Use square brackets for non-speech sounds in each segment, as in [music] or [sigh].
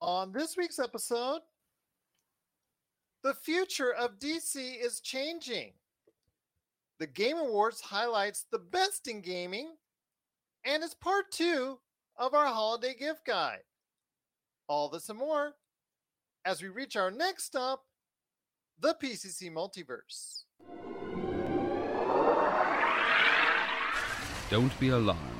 On this week's episode, the future of DC is changing. The Game Awards highlights the best in gaming, and it's part two of our holiday gift guide. All this and more as we reach our next stop, the PCC Multiverse. Don't be alarmed.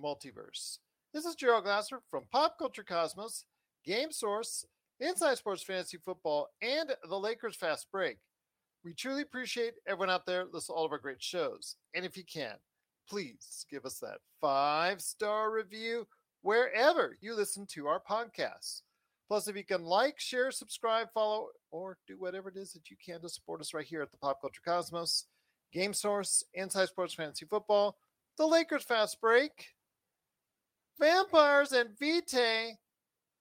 Multiverse. This is Gerald Glasser from Pop Culture Cosmos, Game Source, Inside Sports Fantasy Football, and the Lakers Fast Break. We truly appreciate everyone out there listening to all of our great shows. And if you can, please give us that five star review wherever you listen to our podcasts. Plus, if you can like, share, subscribe, follow, or do whatever it is that you can to support us right here at the Pop Culture Cosmos, Game Source, Inside Sports Fantasy Football, the Lakers Fast Break, Vampires and Vitae,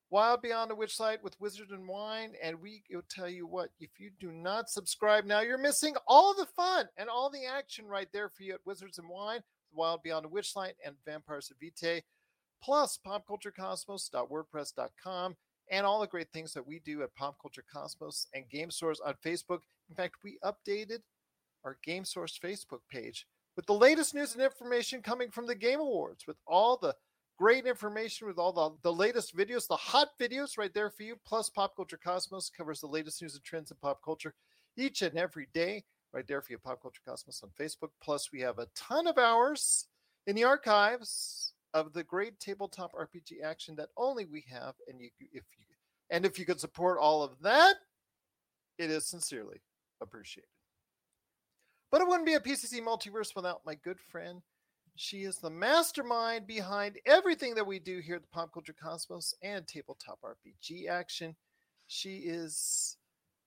Wild Beyond the Witch Witchlight with Wizard and Wine. And we will tell you what, if you do not subscribe now, you're missing all the fun and all the action right there for you at Wizards and Wine, Wild Beyond the Witch Witchlight, and Vampires and Vitae, plus popculturecosmos.wordpress.com and all the great things that we do at Pop Culture Cosmos and Game Source on Facebook. In fact, we updated our Game Source Facebook page with the latest news and information coming from the Game Awards, with all the great information, with all the, the latest videos, the hot videos right there for you. Plus, Pop Culture Cosmos covers the latest news and trends in pop culture each and every day right there for you, Pop Culture Cosmos on Facebook. Plus, we have a ton of hours in the archives of the great tabletop RPG action that only we have, and you if you and if you could support all of that, it is sincerely appreciated. But it wouldn't be a PCC multiverse without my good friend. She is the mastermind behind everything that we do here at the Pop Culture Cosmos and Tabletop RPG Action. She is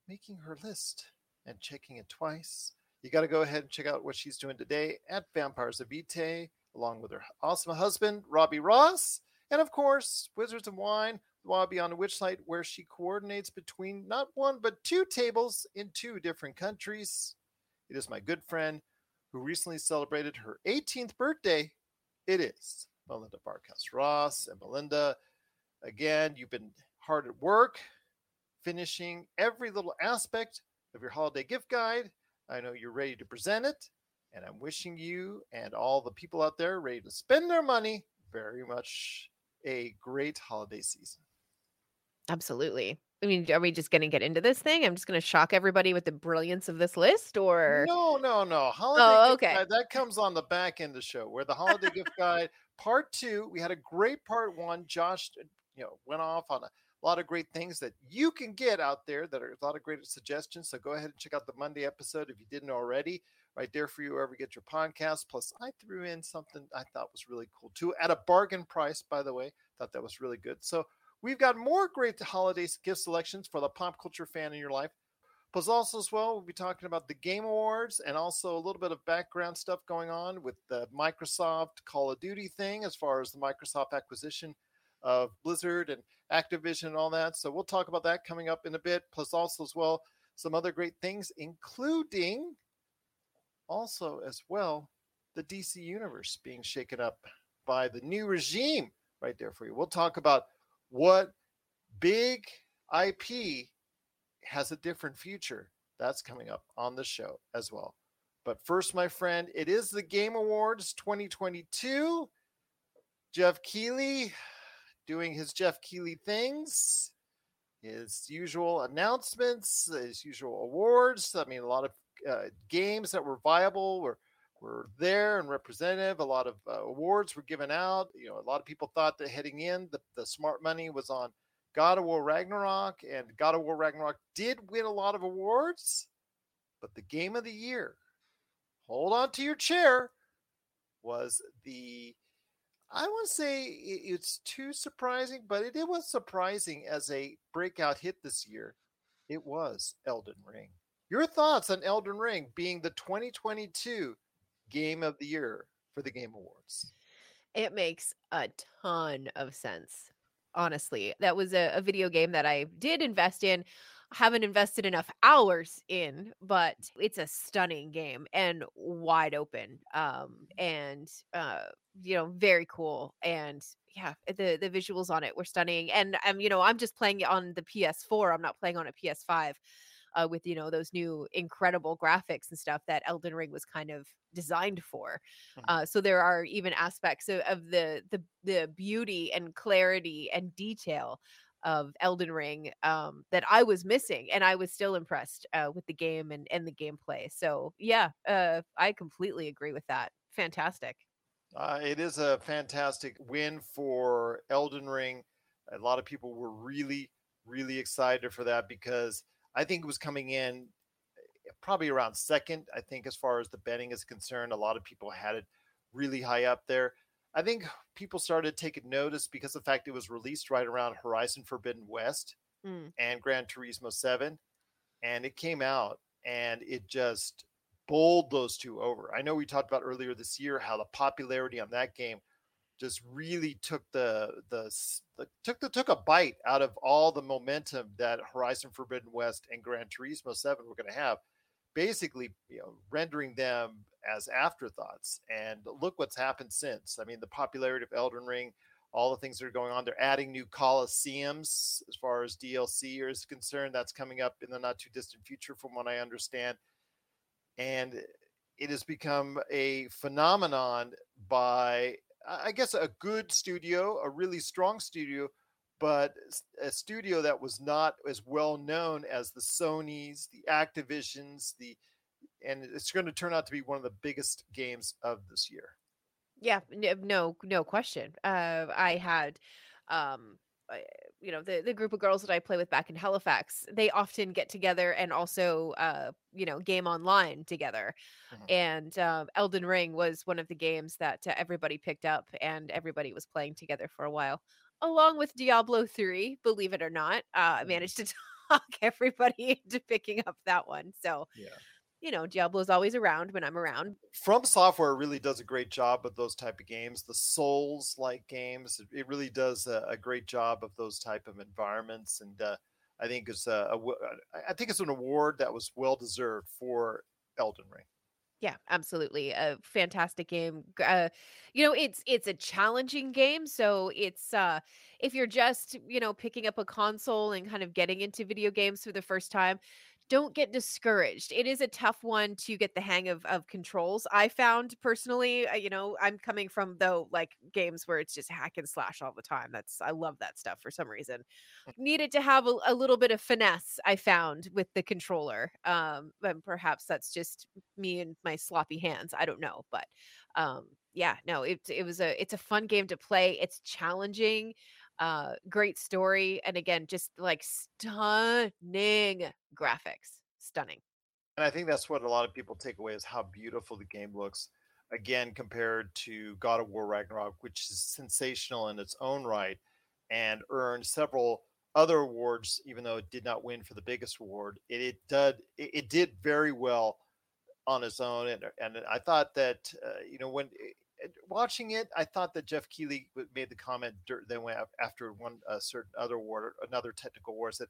making her list and checking it twice. You got to go ahead and check out what she's doing today at Vampires of Vitae, along with her awesome husband, Robbie Ross, and of course, Wizards of Wine, Wild Beyond the Witchlight, where she coordinates between not one but two tables in two different countries. It is my good friend who recently celebrated her 18th birthday. It is Melinda Barkhouse Ross. And Melinda, again, you've been hard at work finishing every little aspect of your holiday gift guide. I know you're ready to present it, and I'm wishing you and all the people out there ready to spend their money very much a great holiday season. Absolutely. I mean, are we just going to get into this thing? I'm just going to shock everybody with the brilliance of this list, or No, no, no. Holiday Oh, gift okay. guide, that comes on the back end of the show where the [laughs] holiday gift guide part two. We had a great part one. Josh, uh, you know, went off on a lot of great things that you can get out there that are a lot of great suggestions. So go ahead and check out the Monday episode if you didn't already. Right there for you wherever you get your podcast. Plus, I threw in something I thought was really cool too at a bargain price, by the way. Thought that was really good. So we've got more great holiday gift selections for the pop culture fan in your life. Plus, also as well, we'll be talking about the Game Awards and also a little bit of background stuff going on with the Microsoft Call of Duty thing, as far as the Microsoft acquisition of Blizzard and Activision and all that. So we'll talk about that coming up in a bit. Plus, also as well, some other great things, including also as well the DC universe being shaken up by the new regime right there for you. We'll talk about what big IP has a different future. That's coming up on the show as well. But first, my friend, it is the Game Awards 2022. Jeff Keighley [sighs] doing his Jeff Keighley things, his usual announcements, his usual awards. I mean, a lot of uh, games that were viable were were there and representative. A lot of uh, awards were given out. You know, a lot of people thought that heading in, the, the smart money was on God of War Ragnarok, and God of War Ragnarok did win a lot of awards. But the game of the year, hold on to your chair, was the I wouldn't say it's too surprising, but it, it was surprising as a breakout hit this year. It was Elden Ring. Your thoughts on Elden Ring being the 2022 game of the year for the Game Awards? It makes a ton of sense. Honestly, that was a, a video game that I did invest in haven't invested enough hours in, but it's a stunning game and wide open. Um, and uh, you know, very cool. And yeah, the the visuals on it were stunning. And I'm, you know, I'm just playing it on the PS4. I'm not playing on a PS5. Uh, with you know those new incredible graphics and stuff that Elden Ring was kind of designed for. Mm-hmm. Uh, so there are even aspects of, of, the the the beauty and clarity and detail of Elden Ring um, that I was missing, and I was still impressed uh, with the game and and the gameplay. So yeah, uh, I completely agree with that. Fantastic. Uh, it is a fantastic win for Elden Ring. A lot of people were really, really excited for that because I think it was coming in eh, probably around second. I think as far as the betting is concerned, a lot of people had it really high up there. I think people started taking notice because the fact it was released right around Horizon Forbidden West mm. and Gran Turismo 7. And it came out and it just bowled those two over. I know we talked about earlier this year how the popularity on that game just really took the, the the, took the took a bite out of all the momentum that Horizon Forbidden West and Gran Turismo 7 were going to have basically you know rendering them as afterthoughts. And look what's happened since. I mean the popularity of elden ring all the things that are going on they're adding new coliseums as far as dlc is concerned. That's coming up in the not too distant future from what i understand. And it has become a phenomenon by i guess a good studio a really strong studio but a studio that was not as well known as the Sony's, the Activisions, the and it's going to turn out to be one of the biggest games of this year. Yeah, no, no question. Uh, I had, um, you know, the the group of girls that I play with back in Halifax. They often get together and also, uh, you know, game online together. Mm-hmm. And uh, Elden Ring was one of the games that uh, everybody picked up, and everybody was playing together for a while along with Diablo 3, believe it or not. Uh, I mm-hmm. managed to [laughs] talk everybody [laughs] into picking up that one. So, yeah. You know, Diablo's always around when I'm around. From Software really does a great job of those type of games. The Souls like games, it really does a, a, great job of those type of environments. And uh, I think it's a, a, I think it's an award that was well deserved for Elden Ring. Yeah, absolutely. A fantastic game. Uh, you know, it's it's a challenging game, so it's uh if you're just, you know, picking up a console and kind of getting into video games for the first time, don't get discouraged. It is a tough one to get the hang of of controls. I found personally, uh, you know, I'm coming from though like games where it's just hack and slash all the time. That's I love that stuff for some reason. Mm. Needed to have a, a little bit of finesse. I found with the controller. Um, and perhaps that's just me and my sloppy hands. I don't know, but um, yeah, no, it it was a it's a fun game to play. It's challenging uh great story and again just like stunning graphics stunning. And i think that's what a lot of people take away is how beautiful the game looks again compared to god of war ragnarok which is sensational in its own right and earned several other awards even though it did not win for the biggest award. It, it did it, it did very well on its own and, and i thought that uh, you know when watching it, I thought that Jeff Keighley made the comment then went after one a certain other award, another technical award, said,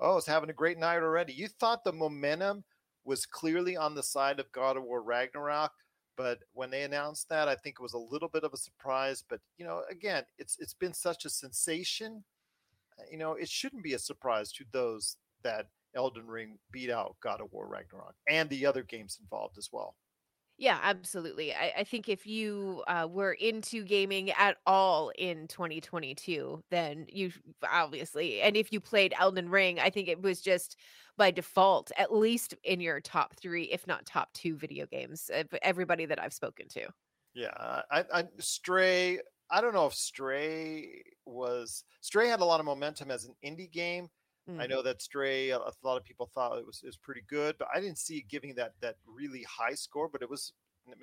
"Oh, it's having a great night already." You thought the momentum was clearly on the side of God of War Ragnarok, but when they announced that, I think it was a little bit of a surprise. But you know, again, it's it's been such a sensation. Uh, you know, it shouldn't be a surprise to those that Elden Ring beat out God of War Ragnarok and the other games involved as well. Yeah, absolutely. I, I think if you uh, were into gaming at all in 2022, then you obviously, and if you played Elden Ring, I think it was just by default, at least in your top three, if not top two video games, everybody that I've spoken to. Yeah, I, I Stray. I don't know if Stray was Stray had a lot of momentum as an indie game. Mm. I know that Stray, a, lot of people thought it was, it was pretty good, but I didn't see it giving that that really high score. But it was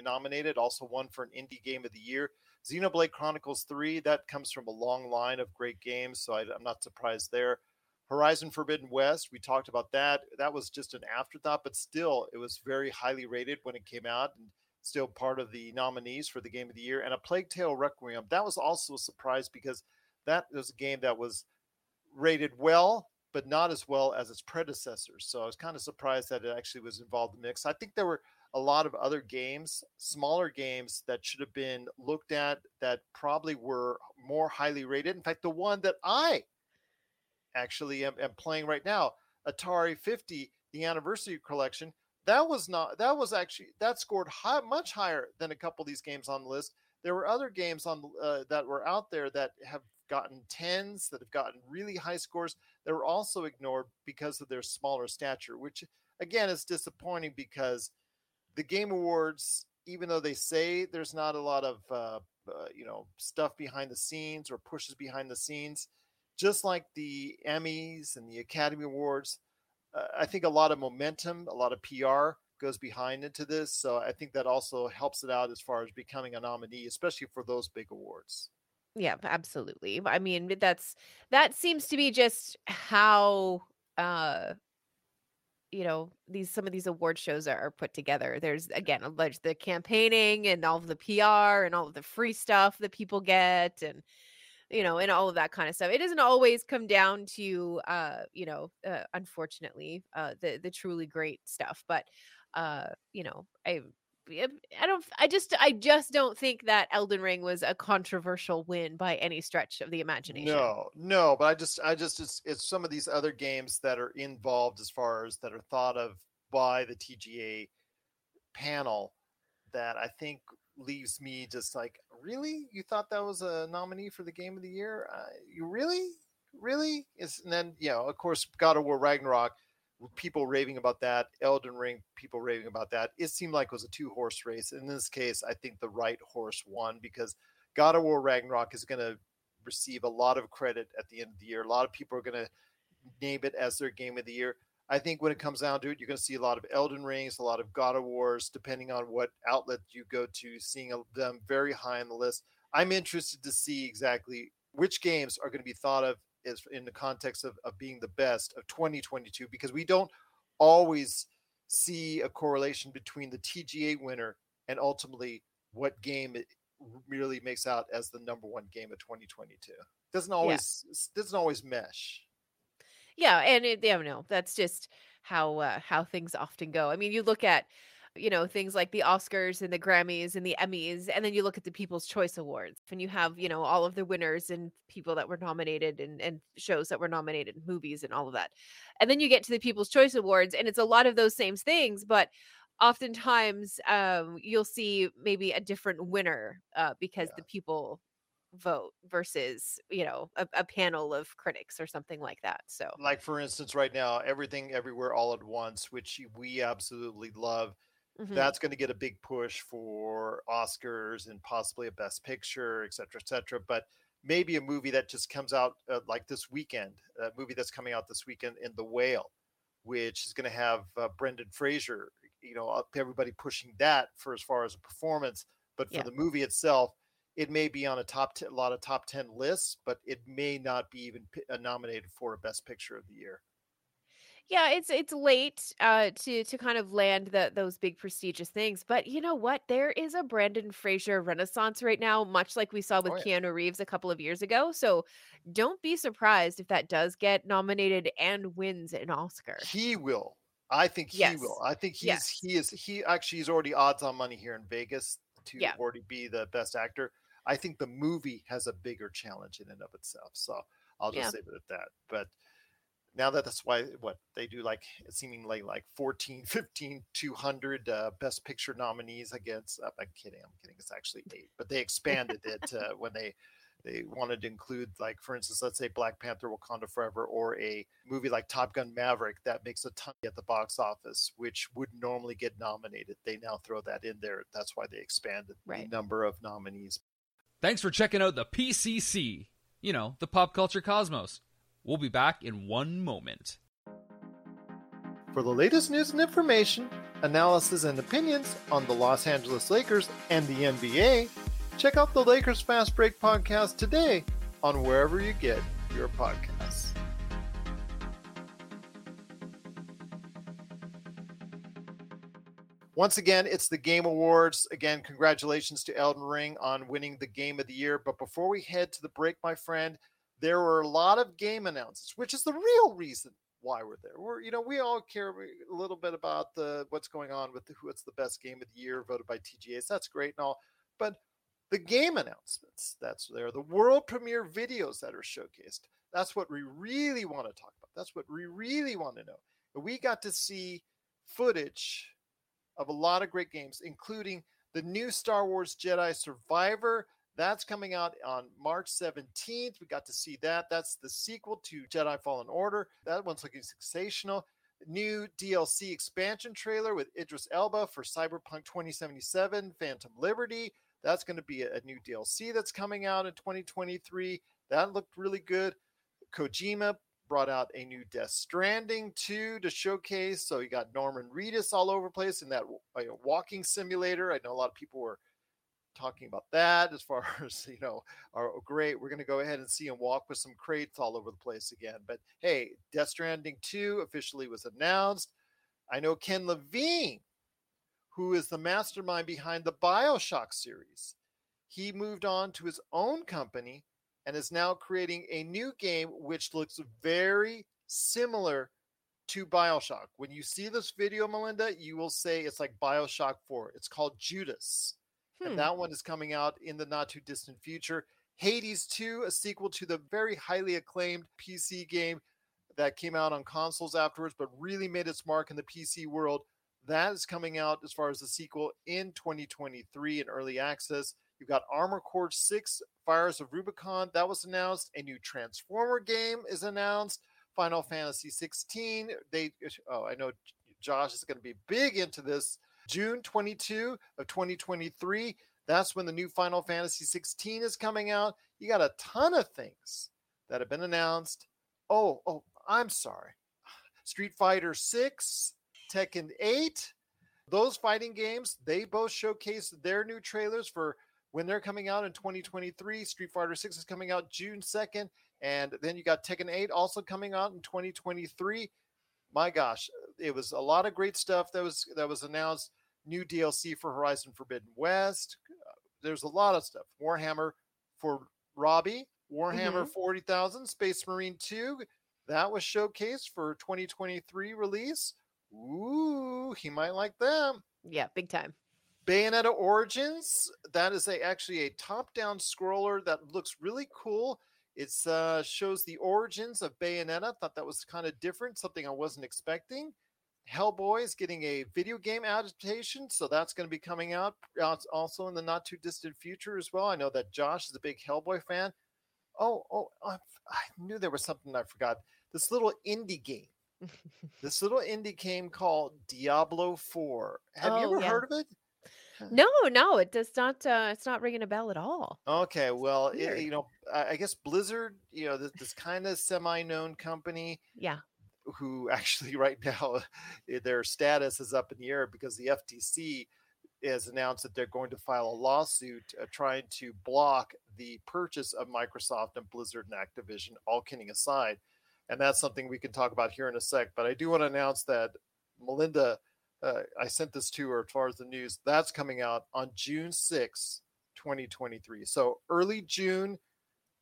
nominated, also won for an indie game of the year. Xenoblade Chronicles 3, that comes from a long line of great games, so I, I'm not surprised there. Horizon Forbidden West, we talked about that. That was just an afterthought, but still, it was very highly rated when it came out and still part of the nominees for the game of the year. And A Plague Tale Requiem, that was also a surprise because that was a game that was rated well, but not as well as its predecessors. So I was kind of surprised that it actually was involved in the mix. I think there were a lot of other games, smaller games that should have been looked at that probably were more highly rated. In fact, the one that I actually am, am playing right now, Atari 50, the anniversary collection, that was not that was actually that scored high, much higher than a couple of these games on the list. There were other games on uh, that were out there that have gotten tens, that have gotten really high scores. That were also ignored because of their smaller stature, which again is disappointing because the Game Awards, even though they say there's not a lot of uh, uh, you know stuff behind the scenes or pushes behind the scenes, just like the Emmys and the Academy Awards, uh, I think a lot of momentum, a lot of PR goes behind into this. So I think that also helps it out as far as becoming a nominee, especially for those big awards. Yeah, absolutely. I mean, that's that seems to be just how uh you know these some of these award shows are, are put together there's again alleged the campaigning and all of the pr and all of the free stuff that people get and you know, and all of that kind of stuff. It doesn't always come down to, uh, you know, uh, unfortunately, uh, the the truly great stuff. But, uh, you know, I, I don't, I just, I just don't think that Elden Ring was a controversial win by any stretch of the imagination. No, no, but I just, I just, it's, it's some of these other games that are involved as far as that are thought of by the TGA panel that I think leaves me just like, really? You thought that was a nominee for the game of the year? Uh, you really, really? Is and then you know, of course, God of War Ragnarok. People raving about that, Elden Ring, people raving about that. It seemed like it was a two horse race. In this case, I think the right horse won because God of War Ragnarok is going to receive a lot of credit at the end of the year. A lot of people are going to name it as their game of the year. I think when it comes down to it, you're going to see a lot of Elden Rings, a lot of God of Wars, depending on what outlet you go to, seeing them very high on the list. I'm interested to see exactly which games are going to be thought of as in the context of, of being the best of 2022 because we don't always see a correlation between the TGA winner and ultimately what game it really makes out as the number one game of 2022. Doesn't always yeah. doesn't always mesh. Yeah, and it, yeah, no, that's just how uh, how things often go. I mean, you look at you know things like the Oscars and the Grammys and the Emmys, and then you look at the People's Choice Awards, and you have you know all of the winners and people that were nominated and and shows that were nominated, movies and all of that, and then you get to the People's Choice Awards, and it's a lot of those same things, but oftentimes um, you'll see maybe a different winner uh, because yeah. the people vote versus you know a, a, panel of critics or something like that so like for instance right now everything everywhere all at once which we absolutely love mm-hmm. that's going to get a big push for oscars and possibly a best picture et cetera et cetera but maybe a movie that just comes out uh, like this weekend a movie that's coming out this weekend in the whale which is going to have uh, brendan fraser you know everybody pushing that for as far as a performance but for yeah. the movie itself it may be on a top t- a lot of top 10 lists but it may not be even p- uh, nominated for a best picture of the year yeah it's it's late uh to to kind of land the, those big prestigious things but you know what there is a brendan fraser renaissance right now much like we saw with oh, yeah. keanu reeves a couple of years ago so don't be surprised if that does get nominated and wins an oscar he will i think he yes. will i think he's yes. he is he actually is already odds on money here in vegas to yeah. already be the best actor I think the movie has a bigger challenge in and of itself. So I'll just yeah. leave it at that. But now that that's why what they do like seemingly like 14 [laughs] 15 200 uh, best picture nominees against uh, i'm kidding i'm kidding it's actually eight but they expanded it uh, when they they wanted to include like for instance let's say black panther wakanda forever or a movie like top gun maverick that makes a ton at the box office which would normally get nominated they now throw that in there that's why they expanded right. the number of nominees Thanks for checking out the PCC, you know, the pop culture cosmos. We'll be back in one moment. For the latest news and information, analysis and opinions on the Los Angeles Lakers and the NBA, Check out the Lakers Fast Break podcast today on wherever you get your podcasts. Once again, it's the Game Awards. Again, congratulations to Elden Ring on winning the Game of the Year. But before we head to the break, my friend, there were a lot of game announcements, which is the real reason why we're there. We're, you know, we all care a little bit about the what's going on with the, what's the best game of the year voted by TGAs. That's great and all, but the game announcements that's there, the world premiere videos that are showcased. That's what we really want to talk about. That's what we really want to know. we got to see footage of a lot of great games, including the new Star Wars Jedi Survivor. That's coming out on March 17th. We got to see that. That's the sequel to Jedi Fallen Order. That one's looking sensational. New DLC expansion trailer with Idris Elba for Cyberpunk 2077 Phantom Liberty. That's going to be a, new DLC that's coming out in 2023. That looked really good. Kojima brought out a new Death Stranding 2 to showcase. So you got Norman Reedus all over place in that uh, walking simulator. I know a lot of people were talking about that as far [laughs] as, you know, are oh, great. We're going to go ahead and see him walk with some crates all over the place again. But hey, Death Stranding 2 officially was announced. I know Ken Levine, who is the mastermind behind the Bioshock series, he moved on to his own company and is now creating a new game which looks very similar to Bioshock. When you see this video, Melinda, you will say it's like Bioshock 4. It's called Judas. Hmm. And that one is coming out in the not too distant future. Hades 2, a sequel to the very highly acclaimed PC game that came out on consoles afterwards, but really made its mark in the PC world. That is coming out as far as the sequel in 2023 in early access. You've got Armored Core 6 Fires of Rubicon. That was announced. A new Transformer game is announced. Final Fantasy 16. They oh, I know Josh is going to be big into this. June 22 of 2023. That's when the new Final Fantasy 16 is coming out. You got a ton of things that have been announced. Oh, oh, I'm sorry. Street Fighter 6, Tekken 8, those fighting games, they both showcased their new trailers for when they're coming out in 2023. Street Fighter 6 is coming out June 2nd. And then you got Tekken 8 also coming out in 2023. My gosh, it was a lot of great stuff that was that was announced. New DLC for Horizon Forbidden West. There's a lot of stuff. Warhammer for Robbie, Warhammer mm-hmm. 40,000, Space Marine 2. That was showcased for 2023 release. Ooh, he might like them. Yeah, big time. Bayonetta Origins, that is a actually a top-down scroller that looks really cool. It uh, shows the origins of Bayonetta. Thought that was kind of different, something I wasn't expecting. Hellboy is getting a video game adaptation, so that's going to be coming out also in the not too distant future as well. I know that Josh is a big Hellboy fan. Oh, oh, I, I knew there was something I forgot. This little indie game. [laughs] this little indie game called Diablo 4. Have oh, you ever yeah. heard of it? No, no, it does not. Uh, it's not ringing a bell at all. Okay, well, it, you know, I guess Blizzard, you know, this, this kind of semi-known company. Yeah. Who [laughs] actually right now eh, their status is up in the air because the FTC has announced that they're going to file a lawsuit uh, trying to block the purchase of Microsoft and Blizzard and Activision. All kidding aside, and that's something we can talk about here in a sec. But I do want to announce that Melinda uh, I sent this to her as far as the news. That's coming out on June 6, 2023. So early June,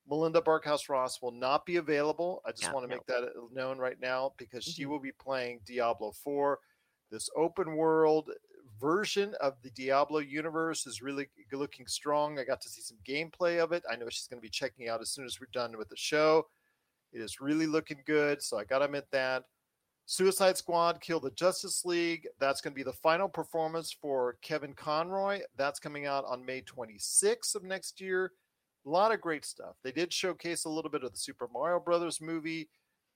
Melinda Barkhouse Ross will not be available. I just yeah, want to no. make that known right now because mm-hmm. she will be playing Diablo 4. This open world version of the Diablo universe is really looking strong. I got to see some gameplay of it. I know she's going to be checking out as soon as we're done with the show. It is really looking good. So I got to admit that. Suicide Squad Kill the Justice League. That's going to be the final performance for Kevin Conroy. That's coming out on May 26th of next year. A lot of great stuff. They did showcase a little bit of the Super Mario Brothers movie.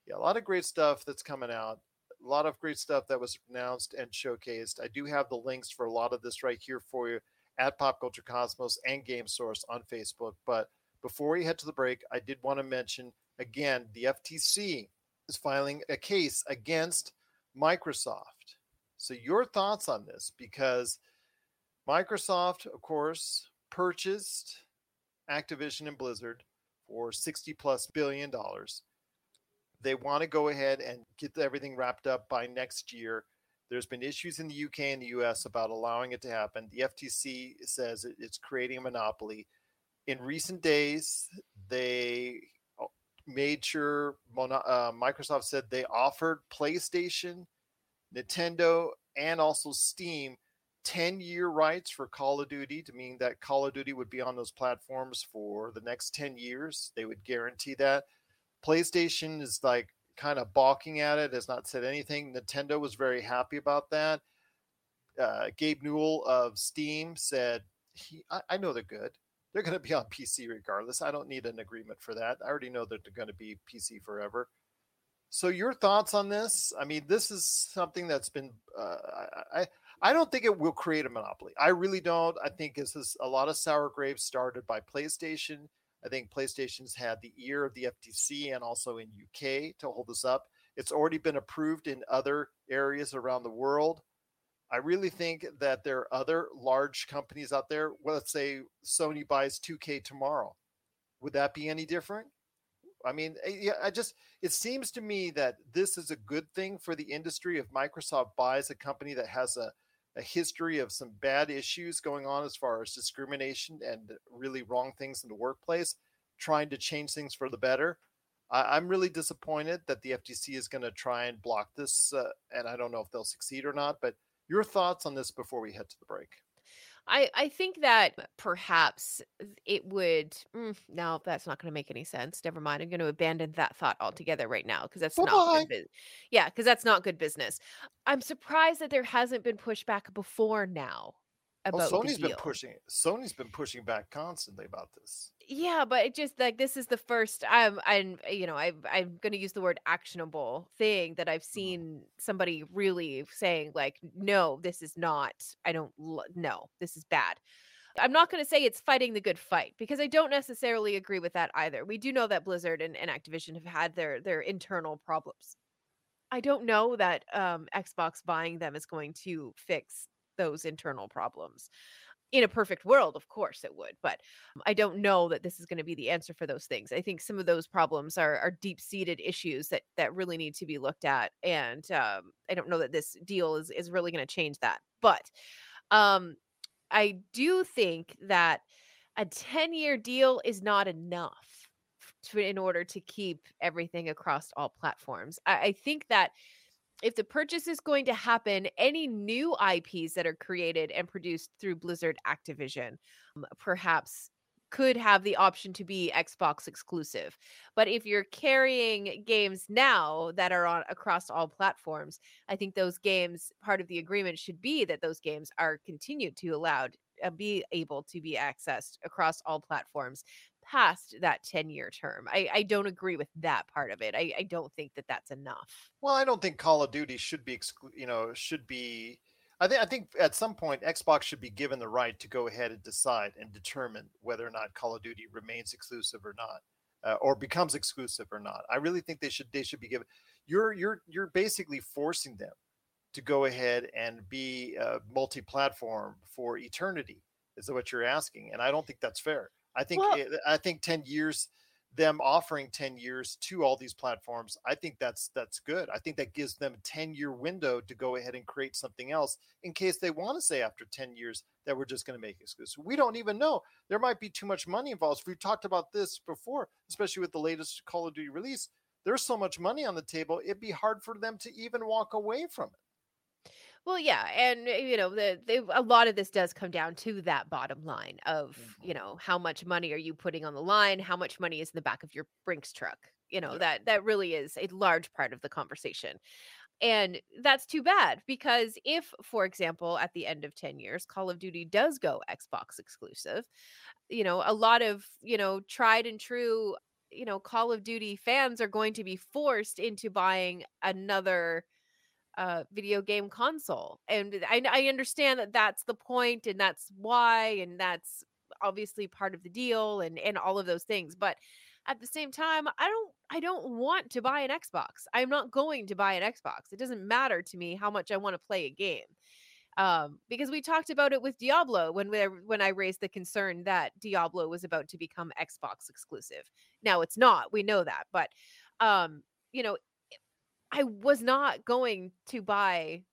Yeah, a lot of great stuff that's coming out. A lot of great stuff that was announced and showcased. I do have the links for a lot of this right here for you at Pop Culture Cosmos and Game Source on Facebook. But before we head to the break, I did want to mention again the FTC is filing a case against Microsoft. So, your thoughts on this? Because Microsoft, of course, purchased Activision and Blizzard for 60 plus billion dollars. They want to go ahead and get everything wrapped up by next year. There's been issues in the UK and the US about allowing it to happen. The FTC says it's creating a monopoly. In recent days, they uh, made sure uh, Microsoft said they offered PlayStation, Nintendo, and also Steam 10 year rights for Call of Duty to mean that Call of Duty would be on those platforms for the next 10 years. They would guarantee that. PlayStation is like kind of balking at it, has not said anything. Nintendo was very happy about that. Uh, Gabe Newell of Steam said, he, I, I know they're good. They're going to be on PC regardless. I don't need an agreement for that. I already know that they're going to be PC forever. So, your thoughts on this? I mean, this is something that's been. Uh, I, I don't think it will create a monopoly. I really don't. I think this is a lot of sour grapes started by PlayStation I think PlayStation's had the ear of the FTC and also in UK to hold this up. It's already been approved in other areas around the world. I really think that there are other large companies out there. Well, let's say Sony buys 2K tomorrow. Would that be any different? I mean, eh, I just it seems to me that this is a good thing for the industry if Microsoft buys a company that has a a history of some bad issues going on as far as discrimination and really wrong things in the workplace, trying to change things for the better. I, am really disappointed that the FTC is going to try and block this, uh, and I don't know if they'll succeed or not. But your thoughts on this before we head to the break? I, I think that perhaps it would. Mm, no, that's not going to make any sense. Never mind. I'm going to abandon that thought altogether right now because that's Bye-bye. not good. Bu- yeah, because that's not good business. I'm surprised that there hasn't been pushback before now about well, Sony's been pushing. Sony's been pushing back constantly about this. Yeah, but it just like this is the first I'm I'm you know I I'm going to use the word actionable thing that I've mm-hmm. seen somebody really saying like no this is not I don't no this is bad. I'm not going to say it's fighting the good fight because I don't necessarily agree with that either. We do know that Blizzard and, and Activision have had their their internal problems. I don't know that um, Xbox buying them is going to fix those internal problems in a perfect world of course it would but i don't know that this is going to be the answer for those things. I think some of those problems are, are deep-seated issues that that really need to be looked at and um, i don't know that this deal is is really going to change that but um, i do think that a 10 year deal is not enough to, in order to keep everything across all platforms. I, I think that if the purchase is going to happen, any new IPs that are created and produced through Blizzard Activision um, perhaps could have the option to be Xbox exclusive. But if you're carrying games now that are on across all platforms, I think those games part of the agreement should be that those games are continued to allowed uh, be able to be accessed across all platforms past that 10 year term. I, I don't agree with that part of it. I, I don't think that that's enough. Well, I don't think Call of Duty should be, exclu- you know, should be. I think I think at some point Xbox should be given the right to go ahead and decide and determine whether or not Call of Duty remains exclusive or not, uh, or becomes exclusive or not. I really think they should they should be given. You're you're you're basically forcing them to go ahead and be uh, multi-platform for eternity. Is what you're asking, and I don't think that's fair. I think well, I think 10 years them offering 10 years to all these platforms i think that's that's good. I think that gives them a 10 year window to go ahead and create something else in case they want to say after 10 years that we're just going to make exclusive we don't even know. There might be too much money involved. We've talked about this before especially with the latest call of duty release. There's so much money on the table it'd be hard for them to even walk away from it well, yeah, and eh, you know, the, the a lot of this does come down to that bottom line of mm-hmm. you know how much money are you putting on the line, how much money is in the back of your Brinks truck. You know yeah. that that really is a large part of the conversation. And that's too bad because if, for example, at the end of 10 years, Call of Duty does go Xbox exclusive, you know, a lot of, you know, tried and true, you know, Call of Duty fans are going to be forced into buying another uh, video game console. And I, I understand that that's the point and that's why, and that's obviously part of the deal and, and all of those things. But at the same time, I don't I don't want to buy an Xbox. I'm not going to buy an Xbox. It doesn't matter to me how much I want to play a game. Um, because we talked about it with Diablo when we, when I raised the concern that Diablo was about to become Xbox exclusive. Now it's not. We know that, but um, you know, I was not going to buy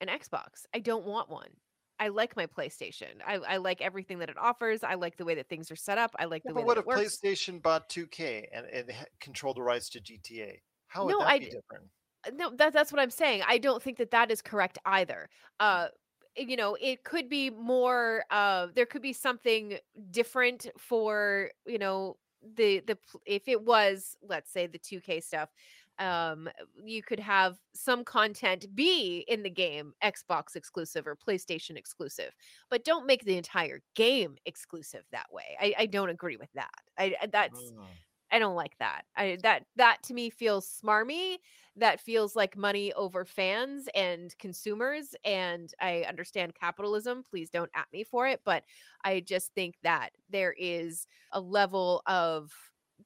an Xbox. I don't want one. I like my PlayStation. I, I like everything that it offers. I like the way that things are set up. I like the Yeah, way but what if. PlayStation bought 2K and, and controlled the rights to GTA? How would No, that I be different? Uh, no that, that's what i'm saying i don't think that that is correct either uh you know it could be more uh there could be something different for you know the the if it was let's say the 2k stuff um you could have some content be in the game xbox exclusive or playstation exclusive but don't make the entire game exclusive that way i, I don't agree with that i that's Mm. I don't like that. I that that to me feels smarmy. That feels like money over fans and consumers. And I understand capitalism. Please don't at me for it. But I just think that there is a level of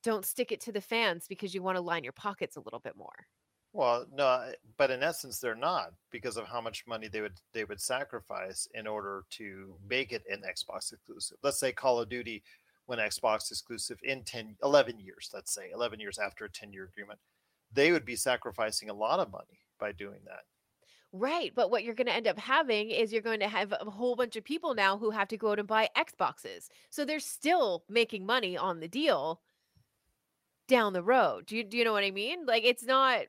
don't stick it to the fans because you want to line your pockets a little bit more. Well, no, but in essence, they're not because of how much money they would they would sacrifice in order to make it an Xbox exclusive. Let's say Call of Duty when Xbox exclusive in 10, 11 years, let's say 11 years after a 10 year agreement, they would be sacrificing a lot of money by doing that. Right. But what you're going to end up having is you're going to have a whole bunch of people now who have to go out and buy Xboxes. So they're still making money on the deal down the road. Do you, do you know what I mean? Like it's not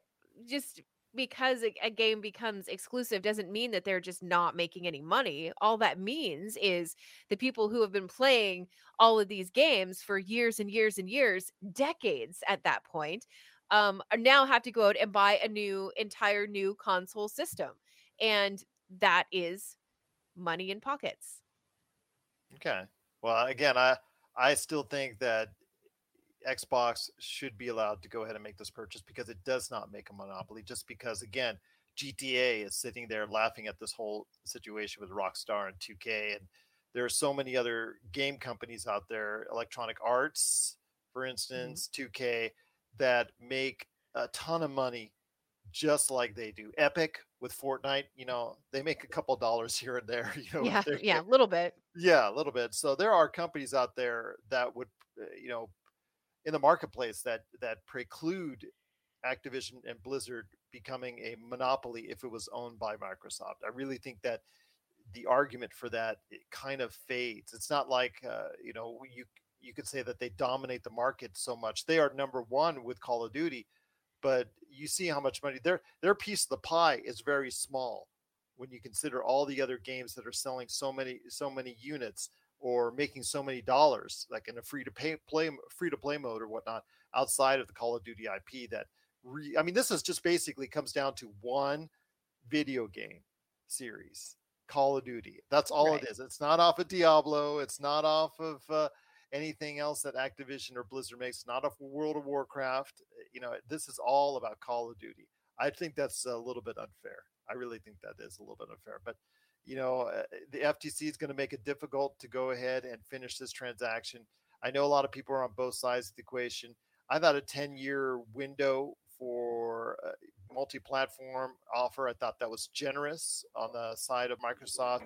just because a, a game becomes exclusive doesn't mean that they're just not making any money. All that means is the people who have been playing all of these games for years and years and years, decades at that point, um, now have to go out and buy a new entire new console system. And that is money in pockets. Okay. Well, again, I I still think that Xbox should be allowed to go ahead and make this purchase because it does not make a monopoly. Just because, again, GTA is sitting there laughing at this whole situation with Rockstar and 2K, and there are so many other game companies out there, Electronic Arts, for instance, 2K, that make a ton of money just like they do. Epic with Fortnite, you know, they make a couple dollars [laughs] here and there. You know, yeah, [laughs] yeah, a little bit. yeah, a little bit. So there are companies out there that would, uh, you know, in the marketplace that that preclude Activision and Blizzard becoming a monopoly if it was owned by Microsoft. I really think that the argument for that kind of fades. It's not like uh, you know you you could say that they dominate the market so much. They are number one with Call of Duty, but you see how much money their their piece of the pie is very small when you consider all the other games that are selling so many so many units or making so many dollars like in a free to pay play free to play mode or whatnot outside of the call of duty ip that re, i mean this is just basically comes down to one video game series call of duty. That's all Right. it is. It's not off of diablo. It's not off of uh, anything else that activision or blizzard makes. Not off of world of warcraft. You know this is all about call of duty. I think that's a little bit unfair. I really think that is a little bit unfair but you know, uh, the FTC is going to make it difficult to go ahead and finish this transaction. I know a lot of people are on both sides of the equation. I thought a 10 year window for uh, multi platform offer, I thought that was generous on the side of Microsoft.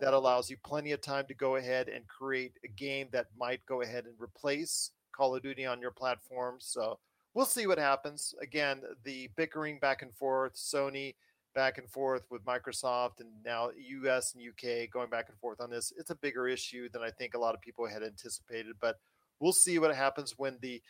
That allows you plenty of time to go ahead and create a game that might go ahead and replace Call of Duty on your platform. So we'll see what happens. Again, the bickering back and forth, Sony back and forth with Microsoft and now US and UK going back and forth on this. It's a bigger issue than I think a lot of people had anticipated, but we'll see what happens when the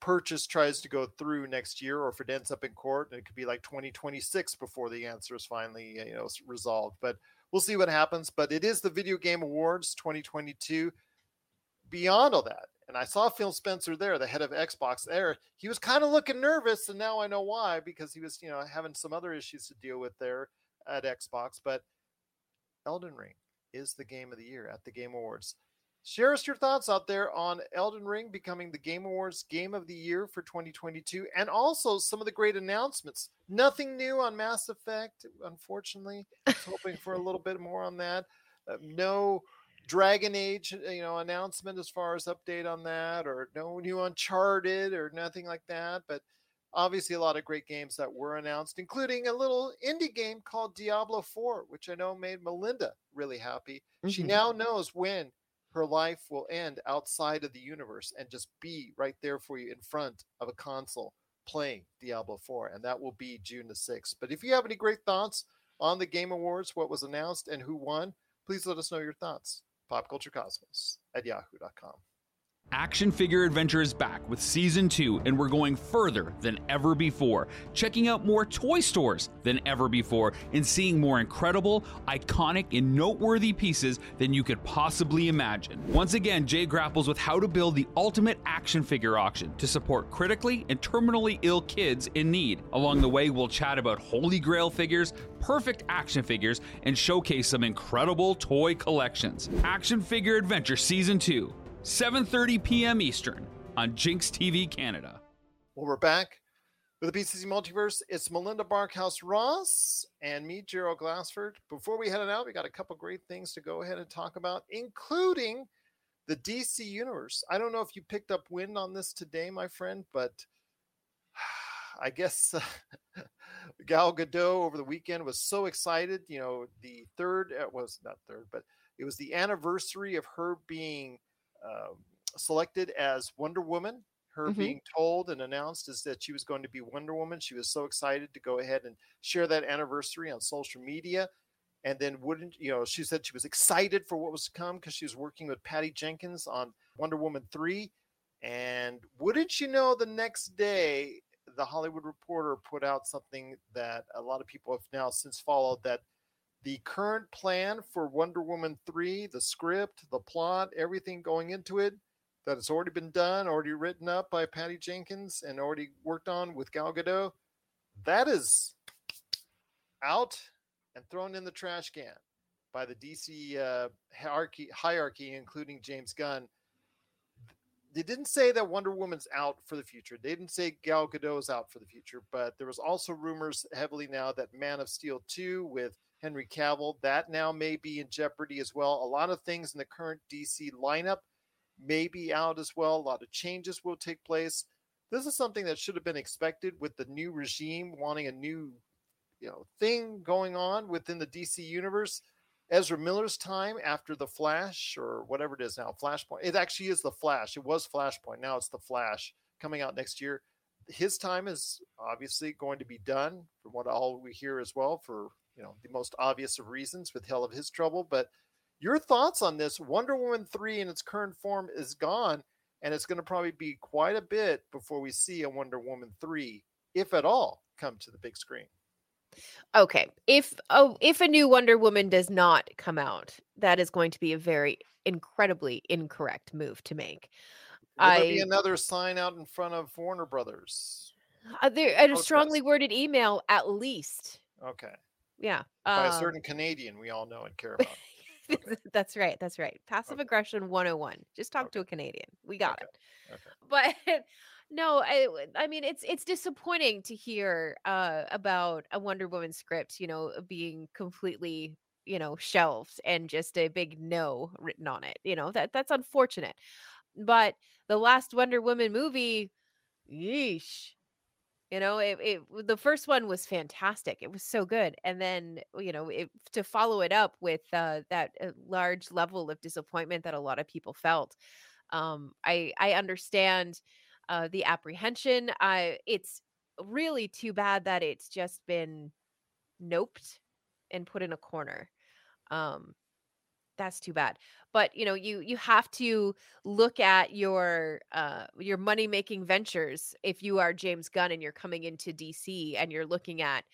purchase tries to go through next year or if it ends up in court and it could be like 2026 before the answer is finally you know resolved but we'll see what happens but it is the video game awards 2022 beyond all that and i saw phil spencer there the head of xbox there. He was kind of looking nervous and now i know why because he was you know having some other issues to deal with there at xbox but elden ring is the game of the year at the game awards. Share us your thoughts out there on elden ring becoming the game awards game of the year for 2022 and also some of the great announcements. Nothing new on mass effect unfortunately. I was hoping for a little bit more on that. Uh, no Dragon Age, you know, announcement as far as update on that, or no new Uncharted or nothing like that. But obviously a lot of great games that were announced, including a little indie game called Diablo 4, which I know made Melinda really happy. She Mhm. now knows when her life will end outside of the universe and just be right there for you in front of a console playing Diablo 4. And that will be June the 6th. But if you have any great thoughts on the Game Awards, what was announced, and who won, please let us know your thoughts. PopCultureCosmos at yahoo.com. Action Figure Adventure is back with season two, and we're going further than ever before, checking out more toy stores than ever before, and seeing more incredible, iconic, and noteworthy pieces than you could possibly imagine. Once again, Jay grapples with how to build the ultimate action figure auction to support critically and terminally ill kids in need. Along the way, we'll chat about Holy Grail figures, perfect action figures, and showcase some incredible toy collections. Action Figure Adventure Season 2. 7:30 p.m. Eastern on Jinx TV Canada. Well, we're back with the PCC Multiverse. It's Melinda Barkhouse Ross and me, Gerald Glassford. Before we head out, we got a couple great things to go ahead and talk about, including the DC Universe. I don't know if you picked up wind on this today, my friend, but [sighs] I guess uh, [laughs] Gal Gadot over the weekend was so excited. You know, the third, it was not third, but it was the anniversary of her being um, selected as Wonder Woman. Her Mhm. being told and announced is that she was going to be Wonder Woman. She was so excited to go ahead and share that anniversary on social media. And then wouldn't you know? She said she was excited for what was to come because she was working with Patty Jenkins on Wonder Woman three. And wouldn't you know, the next day, the Hollywood Reporter put out something that a lot of people have now since followed that the current plan for Wonder Woman 3, the script, the plot, everything going into it, that has already been done, already written up by Patty Jenkins and already worked on with Gal Gadot, that is out and thrown in the trash can by the DC uh, hierarchy, hierarchy, including James Gunn. They didn't say that Wonder Woman's out for the future. They didn't say Gal Gadot's out for the future, but there was also rumors heavily now that Man of Steel 2 with Henry Cavill, that now may be in jeopardy as well. A lot of things in the current DC lineup may be out as well. A lot of changes will take place. This is something that should have been expected with the new regime wanting a new, you know, thing going on within the DC universe. Ezra Miller's time after the Flash or whatever it is now, Flashpoint. It actually is the Flash. It was Flashpoint. Now it's the Flash coming out next year. His time is obviously going to be done, from what all we hear as well, for you know the most obvious of reasons with hell of his trouble. But your thoughts on this? Wonder Woman three in its current form is gone, and it's going to probably be quite a bit before we see a Wonder Woman three, if at all, come to the big screen. Okay. If oh if a new Wonder Woman does not come out, that is going to be a very incredibly incorrect move to make. Will there be I- another sign out in front of Warner Brothers? Uh, there a strongly worded email at least. Okay, Yeah. by a um, certain Canadian we all know and care [laughs] about. Okay. [laughs] that's right. That's right. Passive Okay. aggression 101. Just talk to a Canadian. We got Okay. it. Okay. [laughs] But no, I, I mean it's it's disappointing to hear uh about a Wonder Woman script, you know, being completely, you know, shelved and just a big no written on it. You know, that that's unfortunate. But the last Wonder Woman movie, yeesh. You know, it, it the first one was fantastic. It was so good, and then you know, it, to follow it up with uh, that uh, large level of disappointment that a lot of people felt. Um, I I understand uh, the apprehension. I it's really too bad that it's just been noped and put in a corner. Um, that's too bad but you know you you have to look at your uh your money making ventures if you are James Gunn and you're coming into DC and you're looking at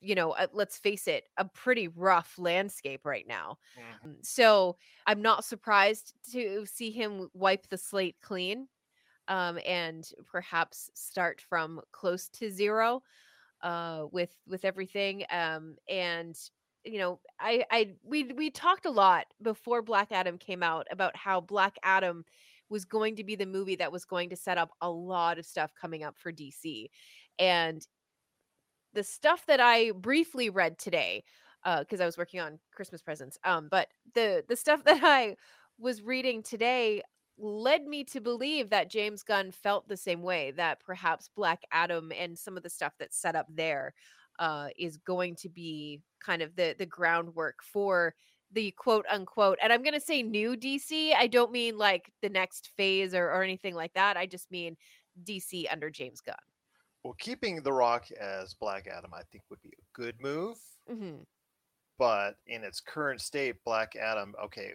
you know uh, let's face it a pretty rough landscape right now. Mm, so i'm not surprised to see him wipe the slate clean um and perhaps start from close to zero uh with with everything um and you know i i we we talked a lot before black adam came out about how black adam was going to be the movie that was going to set up a lot of stuff coming up for dc and the stuff that i briefly read today because i was working on christmas presents um but the the stuff [laughs] that i was reading today led me to believe that James Gunn felt the same way that perhaps Black Adam and some of the stuff that's set up there uh, is going to be kind of the the groundwork for the quote unquote and i'm going to say new dc i don't mean like the next phase or, or anything like that i just mean dc under james gunn Well, keeping The Rock as Black Adam, I think, would be a good move. mm-hmm. But in its current state, Black Adam, okay,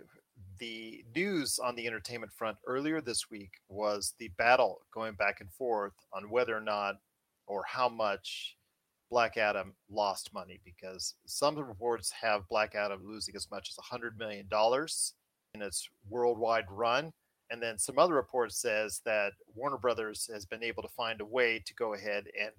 the news on the entertainment front earlier this week was the battle going back and forth on whether or not or how much Black Adam lost money because some reports have Black Adam losing as much as $100 million in its worldwide run. And then some other reports says that Warner Brothers has been able to find a way to go ahead and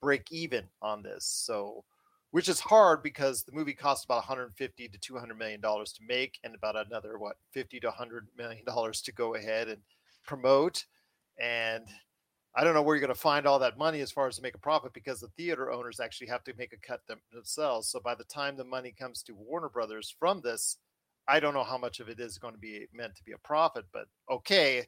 break even on this. So, which is hard because the movie cost about 150 to 200 million dollars to make and about another what 50 to 100 million dollars to go ahead and promote and I don't know where you're going to find all that money as far as to make a profit because the theater owners actually have to make a cut them, themselves. So by the time the money comes to Warner Brothers from this, I don't know how much of it is going to be meant to be a profit, but okay,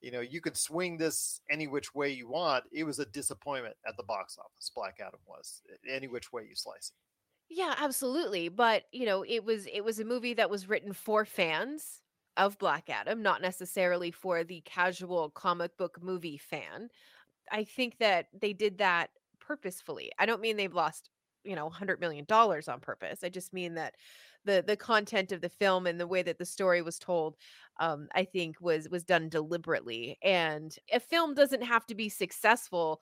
you know, you could swing this any which way you want. It was a disappointment at the box office. Black Adam was any which way you slice it. yeah absolutely but you know it was it was a movie that was written for fans of black adam not necessarily for the casual comic book movie fan. I think that they did that purposefully. I don't mean they've lost you know 100 million dollars on purpose. I just mean that the the content of the film and the way that the story was told um i think was was done deliberately. And a film doesn't have to be successful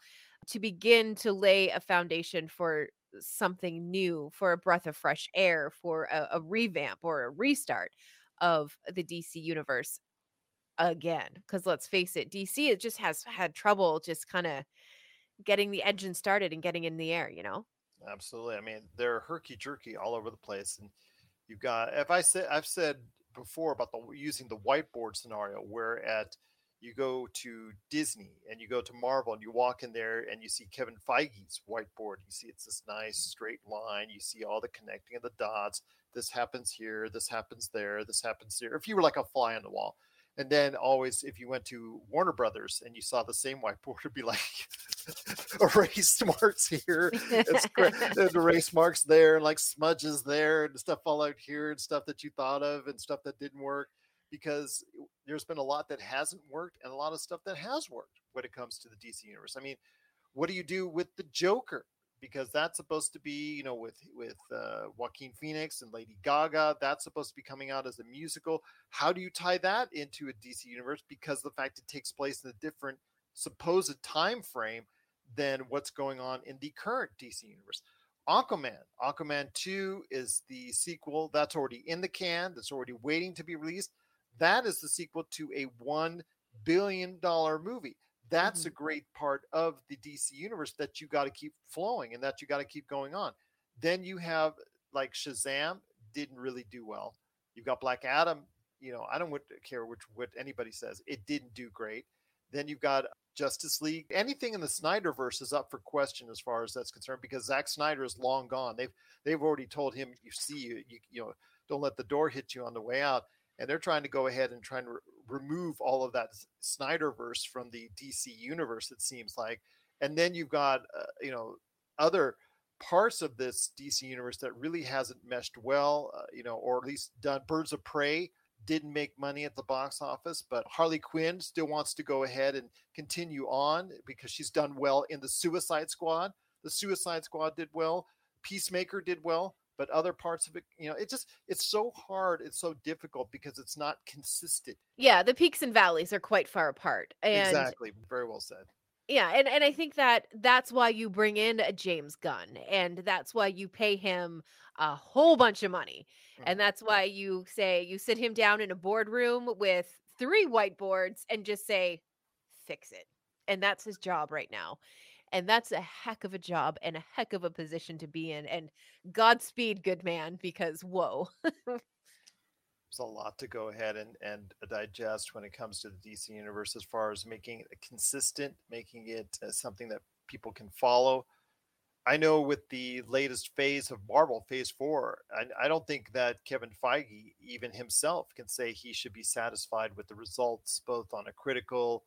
to begin to lay a foundation for something new for a breath of fresh air for a, a revamp or a restart of the dc universe again because let's face it dc it just has had trouble just kind of getting the engine started and getting in the air you know Absolutely. I mean, they're herky jerky all over the place, and you've got. If I said, I've said before about the using the whiteboard scenario, where at you go to Disney and you go to Marvel and you walk in there and you see Kevin Feige's whiteboard. You see it's this nice straight line. You see all the connecting of the dots. This happens here. This happens there. This happens there. If you were like a fly on the wall. And then always, if you went to Warner Brothers and you saw the same whiteboard, [laughs] it'd be like [laughs] erase marks here, it's great. [laughs] and erase marks there, and like smudges there, and stuff all out here, and stuff that you thought of, and stuff that didn't work. Because there's been a lot that hasn't worked, and a lot of stuff that has worked when it comes to the DC universe. I mean, what do you do with the Joker? Because that's supposed to be, you know, with with uh, Joaquin Phoenix and Lady Gaga. That's supposed to be coming out as a musical. How do you tie that into a DC universe? Because the fact it takes place in a different supposed time frame than what's going on in the current DC universe. Aquaman, Aquaman 2 is the sequel that's already in the can, that's already waiting to be released. That is the sequel to a $1 billion movie. That's a mm-hmm. great part of the DC universe that you got to keep flowing and that you got to keep going on. Then you have like Shazam didn't really do well. You've got Black Adam, you know, I don't care which what anybody says. It didn't do great. Then you've got Justice League. Anything in the Snyderverse is up for question as far as that's concerned because Zack Snyder is long gone. They've they've already told him, you see, you you, you know, don't let the door hit you on the way out. And they're trying to go ahead and try and re- remove all of that Snyderverse from the DC universe. It seems like, and then you've got uh, you know other parts of this DC universe that really hasn't meshed well, uh, you know, or at least done. Birds of Prey didn't make money at the box office, but Harley Quinn still wants to go ahead and continue on because she's done well in the Suicide Squad. The Suicide Squad did well. Peacemaker did well, but other parts of it, you know, it just it's so hard, it's so difficult because it's not consistent. yeah the peaks and valleys are quite far apart and exactly, very well said. yeah and, and i think that that's why you bring in a james gunn and that's why you pay him a whole bunch of money and that's why you say you sit him down in a boardroom with three whiteboards and just say fix it and that's his job right now and that's a heck of a job and a heck of a position to be in and godspeed good man because whoa [laughs] There's a lot to go ahead and, and digest when it comes to the DC universe as far as making it consistent, making it uh, something that people can follow. I know with the latest phase of Marvel, Phase Four, I, I don't think that Kevin Feige, even himself, can say he should be satisfied with the results, both on a critical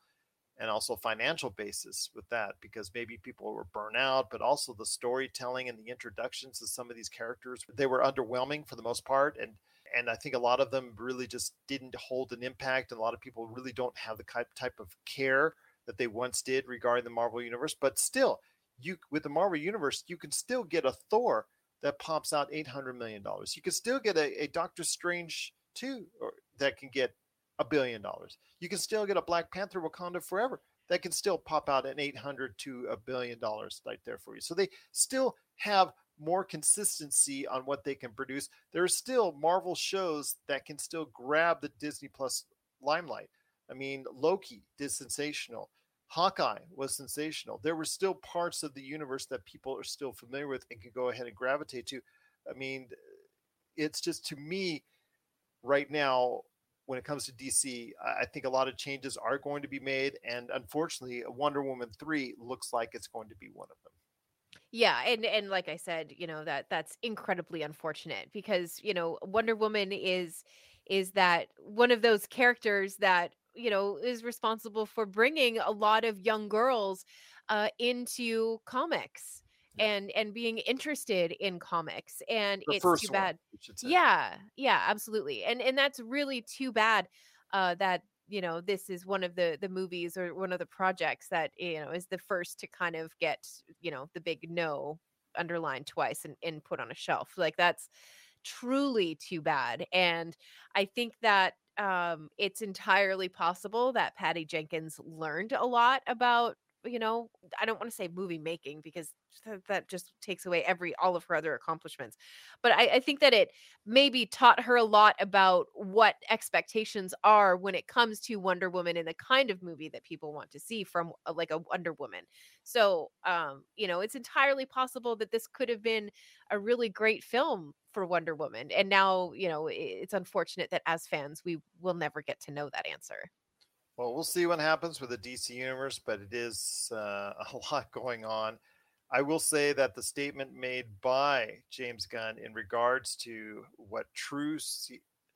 and also financial basis with that, because maybe people were burnt out, but also the storytelling and the introductions of some of these characters, they were underwhelming for the most part, and and I think a lot of them really just didn't hold an impact, and a lot of people really don't have the type of care that they once did regarding the Marvel universe, but still you with the Marvel universe, you can still get a Thor that pops out eight hundred million dollars. You can still get a, a Doctor Strange two or that can get a billion dollars. You can still get a Black Panther Wakanda Forever that can still pop out an 800 to a billion dollars right there for you. So they still have more consistency on what they can produce. There are still Marvel shows that can still grab the Disney Plus limelight. I mean, Loki did sensational. Hawkeye was sensational. There were still parts of the universe that people are still familiar with and can go ahead and gravitate to. I mean, it's just to me right now when it comes to DC, I think a lot of changes are going to be made, and unfortunately, Wonder Woman three looks like it's going to be one of them. Yeah, and and like I said, you know that that's incredibly unfortunate because you know Wonder Woman is is that one of those characters that you know is responsible for bringing a lot of young girls uh, into comics yeah. and and being interested in comics and the it's too bad yeah yeah absolutely and and that's really too bad uh that you know this is one of the the movies or one of the projects that you know is the first to kind of get you know the big no underlined twice and, and put on a shelf like that's truly too bad and i think that um, it's entirely possible that Patty Jenkins learned a lot about, you know, I don't want to say movie making because that just takes away every all of her other accomplishments. But I, I think that it maybe taught her a lot about what expectations are when it comes to Wonder Woman and the kind of movie that people want to see from uh, like a Wonder Woman. So, um, you know, it's entirely possible that this could have been a really great film for Wonder Woman. And now, you know, it's unfortunate that as fans, we will never get to know that answer. Well, we'll see what happens with the DC universe, but it is uh, [laughs] a lot going on. I will say that the statement made by James Gunn in regards to what true,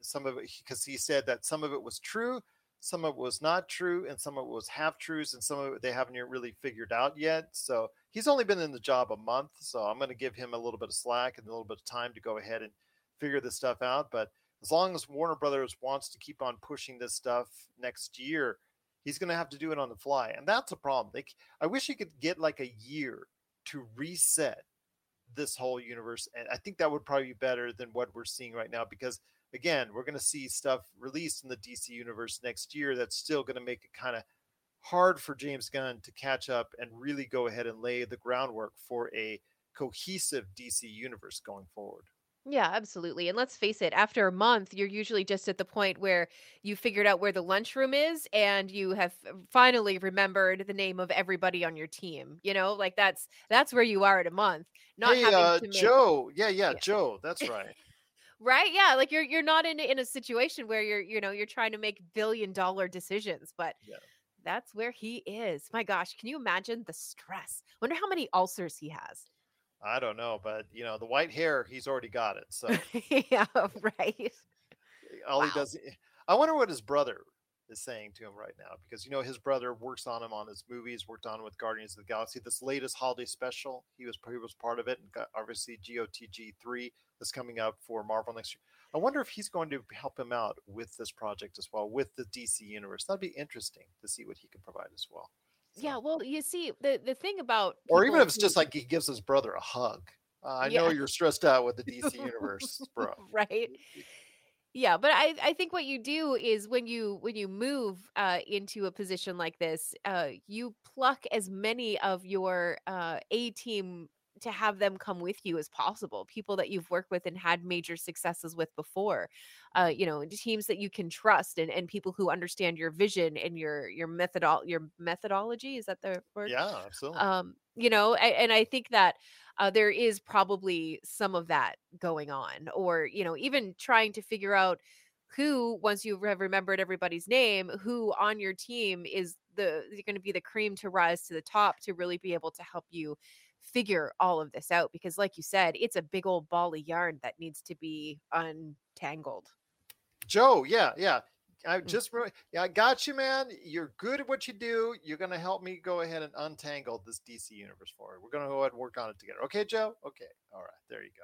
some of it, because he said that some of it was true, some of it was not true, and some of it was half truths, and some of it they haven't really figured out yet. So he's only been in the job a month, so I'm going to give him a little bit of slack and a little bit of time to go ahead and figure this stuff out. But as long as Warner Brothers wants to keep on pushing this stuff next year, he's going to have to do it on the fly, and that's a problem. Like, I wish he could get like a year to reset this whole universe, and I think that would probably be better than what we're seeing right now because again, we're going to see stuff released in the DC universe next year that's still going to make it kind of hard for James Gunn to catch up and really go ahead and lay the groundwork for a cohesive DC universe going forward. Yeah, absolutely. And let's face it, after a month, you're usually just at the point where you figured out where the lunchroom is and you have finally remembered the name of everybody on your team. You know, like that's that's where you are at a month. Not hey, uh, make... Joe. Yeah, yeah, yeah, Joe. That's [laughs] right. right? Yeah, like you're you're not in in a situation where you're, you know, you're trying to make billion dollar decisions, but yeah. that's where he is. My gosh, can you imagine the stress? Wonder how many ulcers he has. I don't know, but you know, the white hair, he's already got it. [laughs] So yeah, right. All wow. he does, eh, I wonder what his brother is saying to him right now because you know his brother works on him on his movies, worked on him with Guardians of the Galaxy. This latest holiday special, he was he was part of it, and got, obviously GOTG three is coming up for Marvel next year. I wonder if he's going to help him out with this project as well, with the DC universe. That'd be interesting to see what he can provide as well. Yeah, well, you see, the the thing about or even if it's who... just like he gives his brother a hug. Uh, I yeah. know you're stressed out with the DC [laughs] universe, bro. [laughs] right. Yeah, but I I think what you do is when you when you move uh, into a position like this, uh, you pluck as many of your uh, A team to have them come with you as possible people that you've worked with and had major successes with before uh, you know teams that you can trust and, and people who understand your vision and your your methodol your methodology is that the word? Yeah absolutely. Um you know and, and i think that uh, there is probably some of that going on or you know even trying to figure out who once you have remembered everybody's name who on your team is the going to be the cream to rise to the top to really be able to help you figure all of this out because like you said it's a big old ball of yarn that needs to be untangled Joe, yeah, yeah. I Mm. just yeah, I got you, man. You're good at what you do. You're gonna help me go ahead and untangle this DC universe for you. We're gonna go ahead and work on it together. Okay, Joe? Okay. All right, there you go.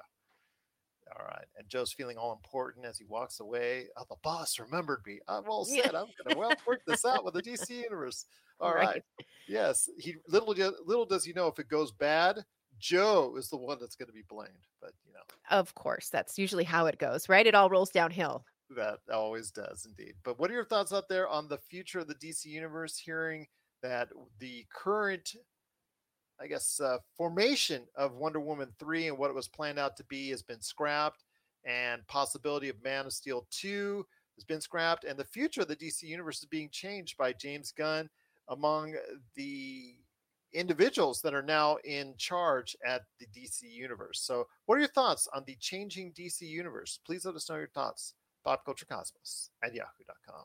All right. And Joe's feeling all important as he walks away. Oh, the boss remembered me. I'm all Yeah. set. I'm gonna well work this out with the DC universe. [laughs] All right. Right. Yes. He little little does he know if it goes bad, Joe is the one that's gonna be blamed. But you know. of course that's usually how it goes right it all rolls downhill That always does indeed. But what are your thoughts out there on the future of the DC universe? Hearing that the current, I guess, uh, formation of Wonder Woman three and what it was planned out to be has been scrapped, and possibility of Man of Steel two has been scrapped, and the future of the DC universe is being changed by James Gunn among the individuals that are now in charge at the DC universe. So, what are your thoughts on the changing DC universe? Please let us know your thoughts popculturecosmos at yahoo.com.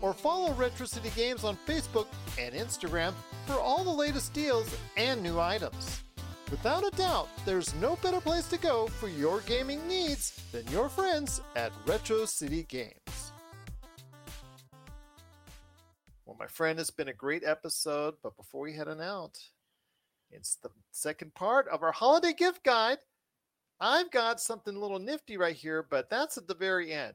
or follow Retro City Games on Facebook and Instagram for all the latest deals and new items. Without a doubt, there's no better place to go for your gaming needs than your friends at Retro City Games. Well, my friend, it's been a great episode, but before we head on out, it's the second part of our holiday gift guide. I've got something a little nifty right here, but that's at the very end.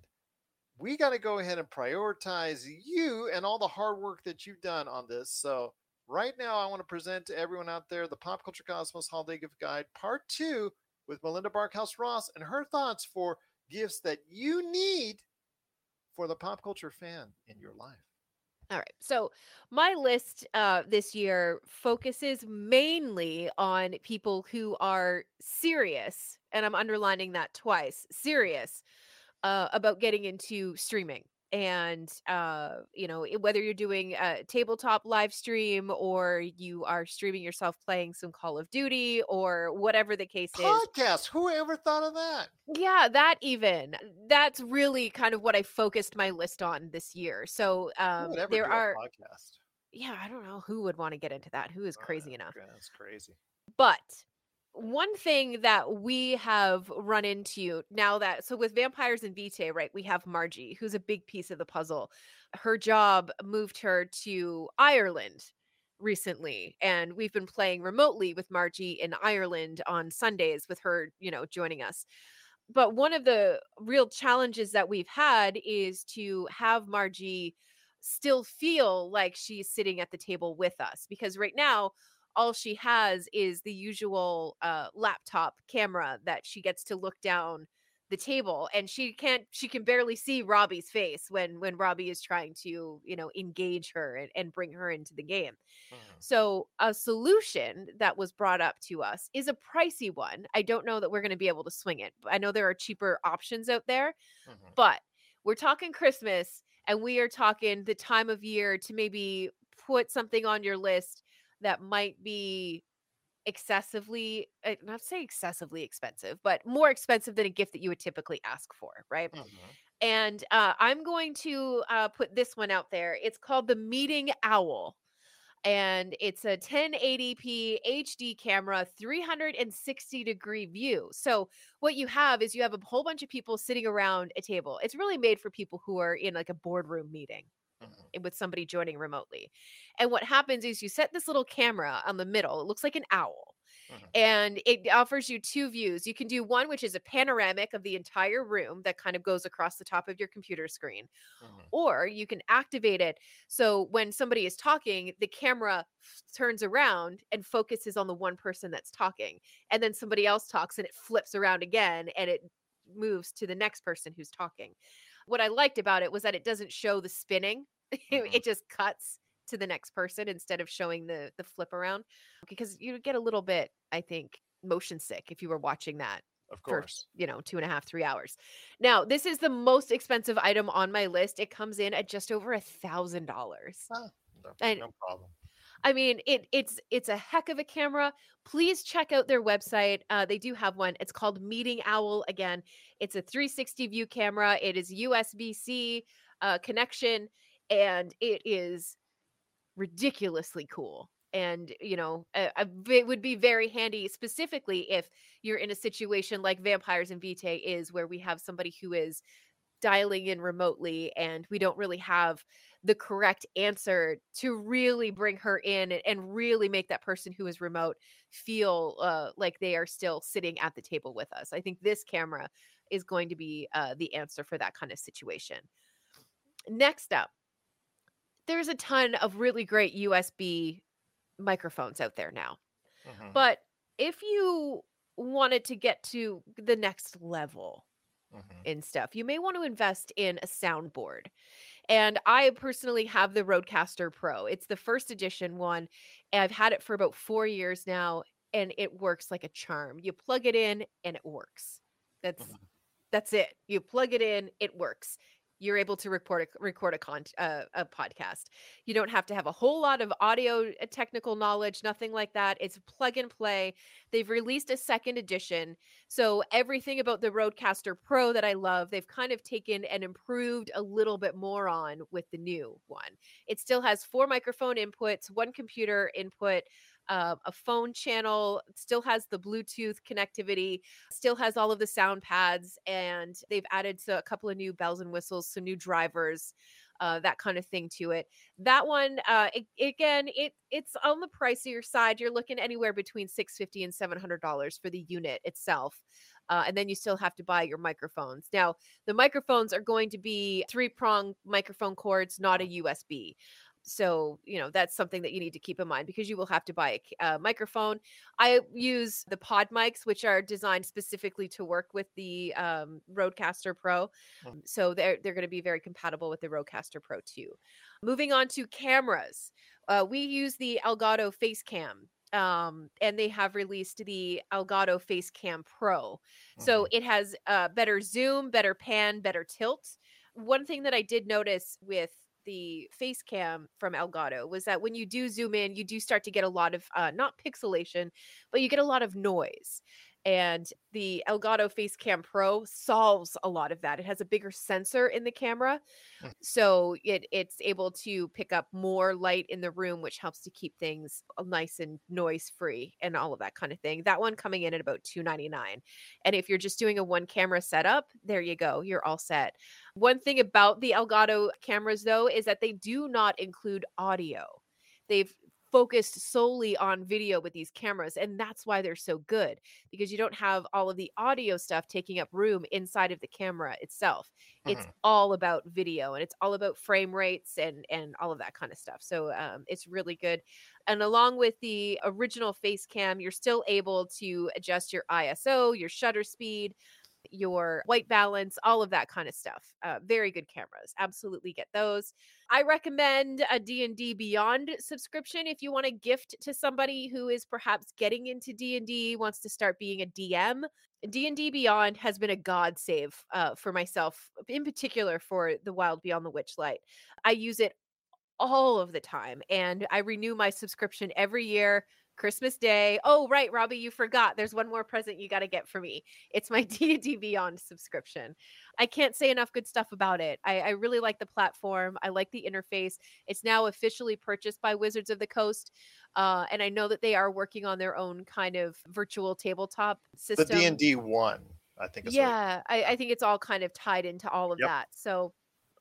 We got to go ahead and prioritize you and all the hard work that you've done on this. So, right now, I want to present to everyone out there the Pop Culture Cosmos Holiday Gift Guide Part 2 with Melinda Barkhouse Ross and her thoughts for gifts that you need for the pop culture fan in your life. All right. So my list uh, this year focuses mainly on people who are serious, and I'm underlining that twice serious uh, about getting into streaming. And, uh, you know, whether you're doing a tabletop live stream or you are streaming yourself playing some Call of Duty or whatever the case is. Podcast. Who ever thought of that? Yeah, that even. That's really kind of what I focused my list on this year. So um, there are podcast. yeah, I don't know who would want to get into that. Who is crazy Oh, enough? That's crazy. But one thing that we have run into now that so with vampires and vitae, right? We have Margie, who's a big piece of the puzzle. Her job moved her to Ireland recently, and we've been playing remotely with Margie in Ireland on Sundays with her, you know, joining us. But one of the real challenges that we've had is to have Margie still feel like she's sitting at the table with us because right now all she has is the usual uh, laptop camera that she gets to look down the table and she can't she can barely see robbie's face when when robbie is trying to you know engage her and, and bring her into the game Mhm. so a solution that was brought up to us is a pricey one i don't know that we're going to be able to swing it but i know there are cheaper options out there Mhm. but we're talking christmas and we are talking the time of year to maybe put something on your list that might be excessively uh, not say excessively expensive but more expensive than a gift that you would typically ask for right Mhm. and uh, i'm going to uh, put this one out there it's called the meeting owl and it's a 1080p hd camera 360 degree view so what you have is you have a whole bunch of people sitting around a table it's really made for people who are in like a boardroom meeting. With somebody joining remotely. And what happens is you set this little camera on the middle. It looks like an owl. Mhm. And it offers you two views. You can do one, which is a panoramic of the entire room that kind of goes across the top of your computer screen, Mhm. or you can activate it so when somebody is talking, the camera f- turns around and focuses on the one person that's talking. And then somebody else talks and it flips around again and it moves to the next person who's talking. What I liked about it was that it doesn't show the spinning. Mhm. [laughs] it just cuts to the next person instead of showing the the flip around because you get a little bit I think motion sick if you were watching that Of for course. you know two and a half three hours now this is the most expensive item on my list it comes in at just over a thousand dollars Ah, no, no problem. I mean, it it's it's a heck of a camera. Please check out their website. Uh, they do have one. It's called Meeting Owl. Again, it's a 360 view camera. It is USB C uh, connection, and it is ridiculously cool. And you know, it would be very handy, specifically if you're in a situation like Vampires and Vitae is, where we have somebody who is dialing in remotely, and we don't really have the correct answer to really bring her in and, and really make that person who is remote feel uh, like they are still sitting at the table with us. I think this camera is going to be uh, the answer for that kind of situation. Next up, there's a ton of really great USB microphones out there now. Mhm, But if you wanted to get to the next level, mhm. in stuff. You may want to invest in a soundboard. And I personally have the Rodecaster Pro. It's the first edition one. And I've had it for about four years now, and it works like a charm. You plug it in and it works. That's Mhm. that's it. You plug it in, it works. You're able to record a record a con uh, a podcast. You don't have to have a whole lot of audio uh, technical knowledge, nothing like that. It's plug and play. They've released a second edition so everything about the Rodecaster Pro that I love, they've kind of taken and improved a little bit more on with the new one. It still has four microphone inputs, one computer input, uh, a phone channel, still has the Bluetooth connectivity, still has all of the sound pads, and they've added so- a couple of new bells and whistles, some new drivers. Uh, that kind of thing to it. That one, uh, it, again, it it's on the pricier side. You're looking anywhere between six fifty and seven hundred dollars for the unit itself, uh, and then you still have to buy your microphones. Now, the microphones are going to be three prong microphone cords, not a USB. So, you know, that's something that you need to keep in mind because you will have to buy a microphone. I use the PodMics, which are designed specifically to work with the um, Rodecaster Pro. Mm. So they're, they're going to be very compatible with the Rodecaster Pro too. Moving on to cameras, uh, we use the Elgato Facecam. Um, and they have released the Elgato Facecam Pro. So Mhm. it has uh, better zoom, better pan, better tilt. One thing that I did notice with the Facecam from Elgato was that when you do zoom in, you do start to get a lot of uh, not pixelation, but you get a lot of noise. And the Elgato Facecam Pro solves a lot of that. It has a bigger sensor in the camera, Mm. so it it's able to pick up more light in the room, which helps to keep things uh, nice and noise free and all of that kind of thing. That one coming in at about two ninety nine. And if you're just doing a one camera setup, there you go, you're all set. One thing about the Elgato cameras, though, is that they do not include audio. They've focused solely on video with these cameras, and that's why they're so good because you don't have all of the audio stuff taking up room inside of the camera itself. It's all about video and it's all about frame rates and and all of that kind of stuff. So um, it's really good. And along with the original Facecam, you're still able to adjust your ISO, your shutter speed, your white balance, all of that kind of stuff. Uh, very good cameras. Absolutely get those. I recommend a D&D Beyond subscription if you want to gift to somebody who is perhaps getting into D&D, wants to start being a DM. D&D Beyond has been a god save uh, for myself, in particular for the Wild Beyond the Witchlight. I use it all of the time and I renew my subscription every year. Christmas Day. Oh, right, Robbie, you forgot. There's one more present you got to get for me. It's my [laughs] D&D Beyond subscription. I can't say enough good stuff about it. I, I really like the platform. I like the interface. It's now officially purchased by Wizards of the Coast, uh, and I know that they are working on their own kind of virtual tabletop system. The system. D and D one, I think. Is yeah, I, I think it's all kind of tied into all of Yep. that. So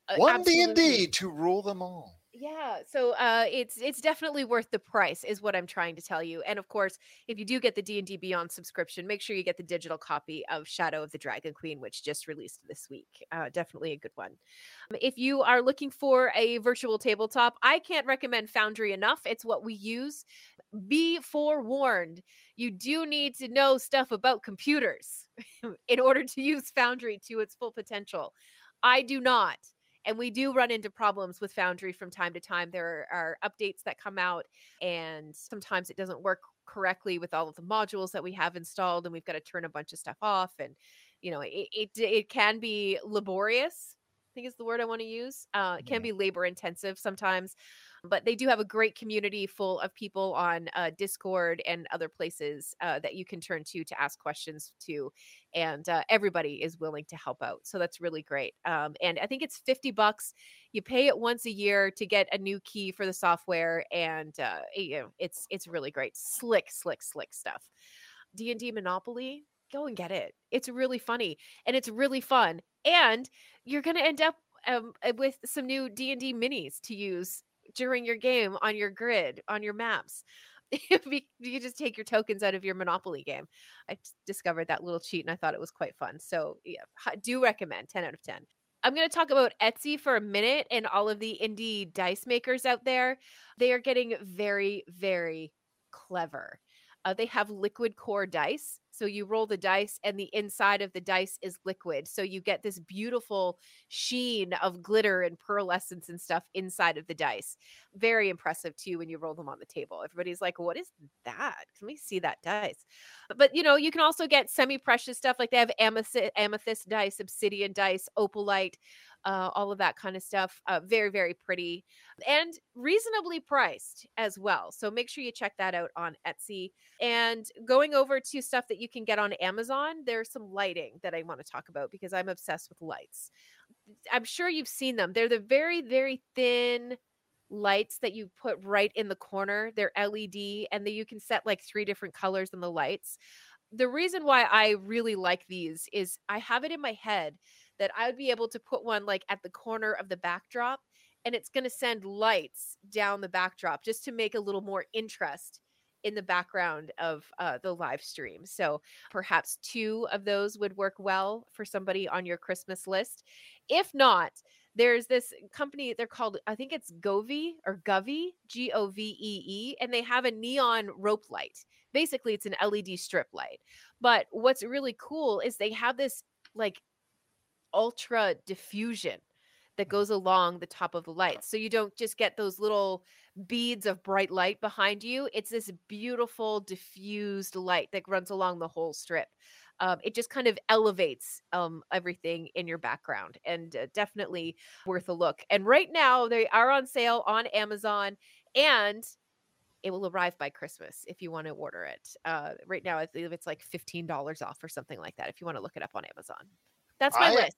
uh, one D&D to rule them all. Yeah, so uh, it's it's definitely worth the price, is what I'm trying to tell you. And of course, if you do get the D and D Beyond subscription, make sure you get the digital copy of Shadow of the Dragon Queen, which just released this week. Uh, definitely a good one. Um, If you are looking for a virtual tabletop, I can't recommend Foundry enough. It's what we use. Be forewarned, you do need to know stuff about computers [laughs] in order to use Foundry to its full potential. I do not and we do run into problems with foundry from time to time. There are, updates that come out and sometimes it doesn't work correctly with all of the modules that we have installed and we've got to turn a bunch of stuff off and you know it it, it can be laborious i think is the word i want to use uh, it can be labor intensive sometimes but they do have a great community full of people on uh, discord and other places uh, that you can turn to to ask questions to and uh, everybody is willing to help out so that's really great um, and i think it's 50 bucks. You pay it once a year to get a new key for the software and uh, you know, it's it's really great slick slick slick stuff. D&d monopoly go and get it. It's really funny and it's really fun and you're going to end up um, with some new d&d minis to use during your game on your grid on your maps [laughs] you just take your tokens out of your monopoly game. I discovered that little cheat and i thought it was quite fun. So yeah do recommend 10 out of 10 i'm going to talk about etsy for a minute and all of the indie dice makers out there. They are getting very very clever uh, they have liquid core dice so you roll the dice, and the inside of the dice is liquid. So you get this beautiful sheen of glitter and pearlescence and stuff inside of the dice. Very impressive too when you roll them on the table. Everybody's like, "What is that? Can we see that dice?" But you know, you can also get semi-precious stuff like they have amethyst, amethyst dice, obsidian dice, opalite uh, all of that kind of stuff. Uh, very, very pretty and reasonably priced as well. So make sure you check that out on Etsy. And going over to stuff that you can get on Amazon, there's some lighting that I want to talk about because I'm obsessed with lights. I'm sure you've seen them. They're the very, very thin lights that you put right in the corner. They're LED and then you can set like three different colors in the lights. The reason why I really like these is I have it in my head that I would be able to put one like at the corner of the backdrop and it's going to send lights down the backdrop just to make a little more interest in the background of uh, the live stream. So perhaps two of those would work well for somebody on your Christmas list. If not, there's this company, they're called, I think it's Govee or Govee, G O V E E, and they have a neon rope light. Basically, it's an LED strip light. But what's really cool is they have this like ultra diffusion that goes along the top of the light. So you don't just get those little beads of bright light behind you. It's this beautiful diffused light that runs along the whole strip. Um, it just kind of elevates um, everything in your background and uh, definitely worth a look. And right now they are on sale on Amazon and it will arrive by Christmas if you want to order it. Uh, right now, I believe it's like $15 off or something like that if you want to look it up on Amazon. That's my I, list.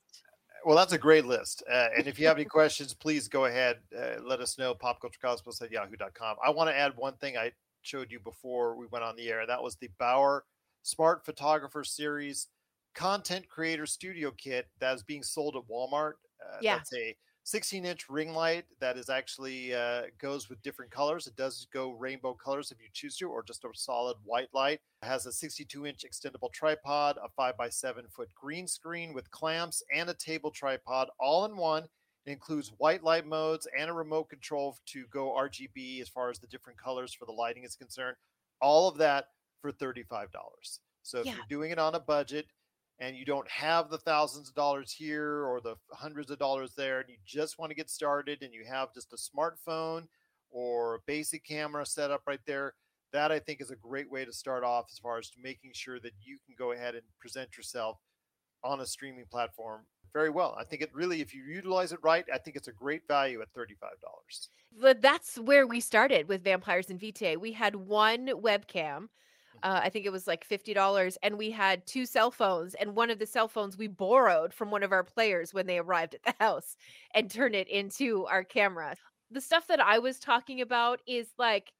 Well, that's a great list. Uh, and if you have any questions, please go ahead. Uh, let us know. Popculturecosmos at yahoo.com. I want to add one thing I showed you before we went on the air. That was the Bower Smart Photographer Series Content Creator Studio Kit that is being sold at Walmart. Uh, yeah. That's a 16 inch ring light that is actually uh, goes with different colors. It does go rainbow colors if you choose to, or just a solid white light. It has a 62 inch extendable tripod, a 5 by 7 foot green screen with clamps, and a table tripod all in one. It includes white light modes and a remote control to go RGB as far as the different colors for the lighting is concerned. All of that for $35. So if yeah. you're doing it on a budget, and you don't have the thousands of dollars here or the hundreds of dollars there, and you just want to get started and you have just a smartphone or a basic camera set up right there, that I think is a great way to start off as far as making sure that you can go ahead and present yourself on a streaming platform very well. I think it really, if you utilize it right, I think it's a great value at $35. But that's where we started with Vampires and Vitae. We had one webcam uh, I think it was like $50. And we had two cell phones. And one of the cell phones we borrowed from one of our players when they arrived at the house and turned it into our camera. The stuff that I was talking about is like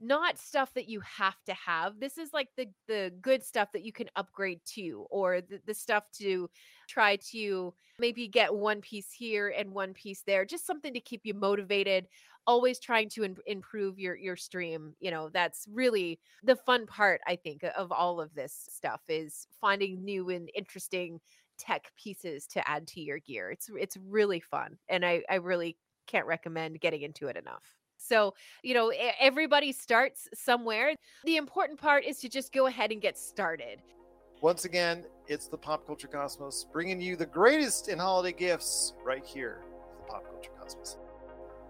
not stuff that you have to have. This is like the the good stuff that you can upgrade to or the, the stuff to try to maybe get one piece here and one piece there. Just something to keep you motivated always trying to improve your your stream you know that's really the fun part i think of all of this stuff is finding new and interesting tech pieces to add to your gear it's it's really fun and i i really can't recommend getting into it enough so, you know, everybody starts somewhere. The important part is to just go ahead and get started. Once again, it's the Pop Culture Cosmos bringing you the greatest in holiday gifts right here, the Pop Culture Cosmos.